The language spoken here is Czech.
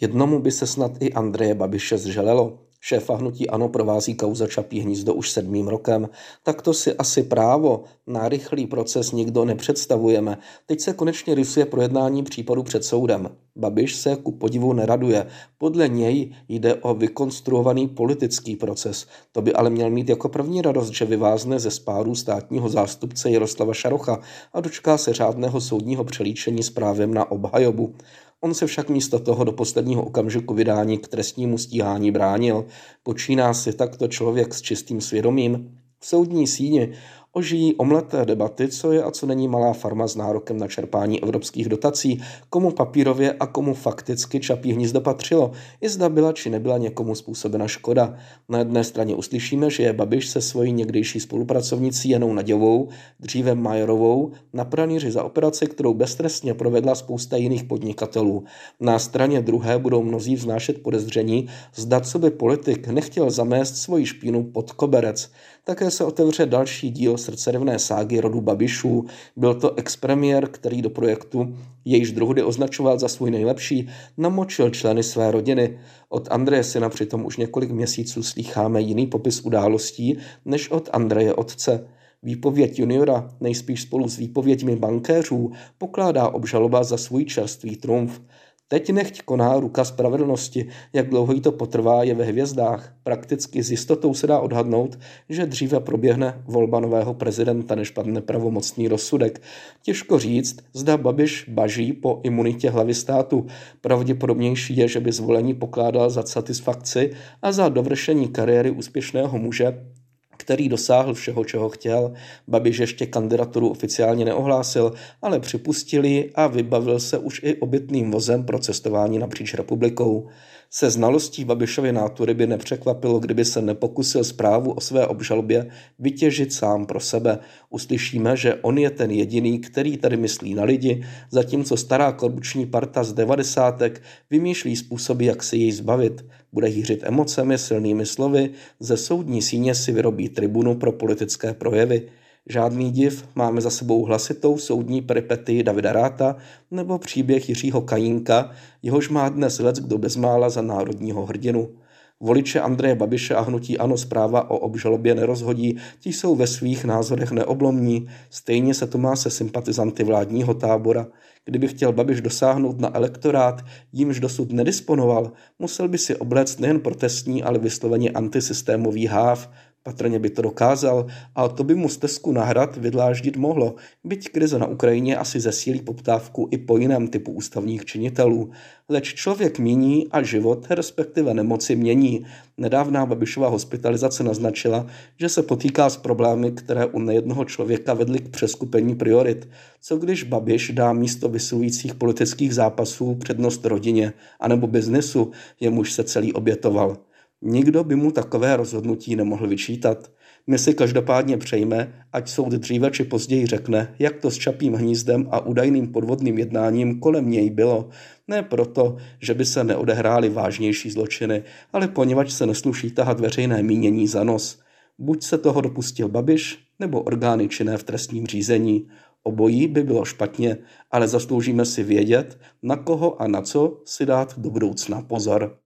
Jednomu by se snad i Andreje Babiše zželelo. Šéfa hnutí ANO provází kauza Čapí hnízdo už sedmým rokem. Tak to si asi právo na rychlý proces nikdo nepředstavujeme. Teď se konečně rysuje projednání případu před soudem. Babiš se ku podivu neraduje. Podle něj jde o vykonstruovaný politický proces. To by ale měl mít jako první radost, že vyvázne ze spáru státního zástupce Jaroslava Šarocha a dočká se řádného soudního přelíčení s právem na obhajobu. On se však místo toho do posledního okamžiku vydání k trestnímu stíhání bránil. Počíná si takto člověk s čistým svědomím? V soudní síni ožijí omleté debaty, co je a co není malá farma s nárokem na čerpání evropských dotací, komu papírově a komu fakticky čapí hnízdo patřilo, i zda byla či nebyla někomu způsobena škoda. Na jedné straně uslyšíme, že je Babiš se svojí někdejší spolupracovnicí Janou Naděvou, dříve Majerovou, na pranýři za operaci, kterou beztrestně provedla spousta jiných podnikatelů. Na straně druhé budou mnozí vznášet podezření, zda co by politik nechtěl zamést svoji špínu pod koberec. Také se otevře další díl srdcerivné ságy rodu Babišů. Byl to expremiér, který do projektu, jejíž druhudy označoval za svůj nejlepší, namočil členy své rodiny. Od Andreje syna přitom už několik měsíců slýcháme jiný popis událostí než od Andreje otce. Výpověď juniora, nejspíš spolu s výpověďmi bankéřů, pokládá obžaloba za svůj čerstvý trumf. Teď nechť koná ruka spravedlnosti, jak dlouho jí to potrvá, je ve hvězdách. Prakticky s jistotou se dá odhadnout, že dříve proběhne volba nového prezidenta, než padne pravomocný rozsudek. Těžko říct, zda Babiš baží po imunitě hlavy státu. Pravděpodobnější je, že by zvolení pokládal za satisfakci a za dovršení kariéry úspěšného muže který dosáhl všeho, čeho chtěl. Babiš ještě kandidaturu oficiálně neohlásil, ale připustili a vybavil se už i obytným vozem pro cestování napříč republikou. Se znalostí Babišovy nátury by nepřekvapilo, kdyby se nepokusil zprávu o své obžalbě vytěžit sám pro sebe. Uslyšíme, že on je ten jediný, který tady myslí na lidi, zatímco stará korupční parta z devadesátek vymýšlí způsoby, jak se jej zbavit. Bude hýřit emocemi, silnými slovy, ze soudní síně si vyrobí tribunu pro politické projevy. Žádný div, máme za sebou hlasitou soudní peripetii Davida Ráta nebo příběh Jiřího Kajínka, jehož má dnes lec kdo bezmála za národního hrdinu. Voliče Andreje Babiše a hnutí Ano zpráva o obžalobě nerozhodí, ti jsou ve svých názorech neoblomní, stejně se to má se sympatizanty vládního tábora. Kdyby chtěl Babiš dosáhnout na elektorát, jímž dosud nedisponoval, musel by si obléct nejen protestní, ale vysloveně antisystémový háv, Patrně by to dokázal, ale to by mu stezku na hrad vydláždit mohlo, byť krize na Ukrajině asi zesílí poptávku i po jiném typu ústavních činitelů. Leč člověk mění a život, respektive nemoci mění. Nedávná Babišová hospitalizace naznačila, že se potýká s problémy, které u nejednoho člověka vedly k přeskupení priorit. Co když Babiš dá místo vysilujících politických zápasů přednost rodině anebo biznesu, jemuž se celý obětoval? Nikdo by mu takové rozhodnutí nemohl vyčítat. My si každopádně přejme, ať soud dříve či později řekne, jak to s Čapím hnízdem a údajným podvodným jednáním kolem něj bylo. Ne proto, že by se neodehrály vážnější zločiny, ale poněvadž se nesluší tahat veřejné mínění za nos. Buď se toho dopustil Babiš, nebo orgány činné v trestním řízení. Obojí by bylo špatně, ale zasloužíme si vědět, na koho a na co si dát do budoucna pozor.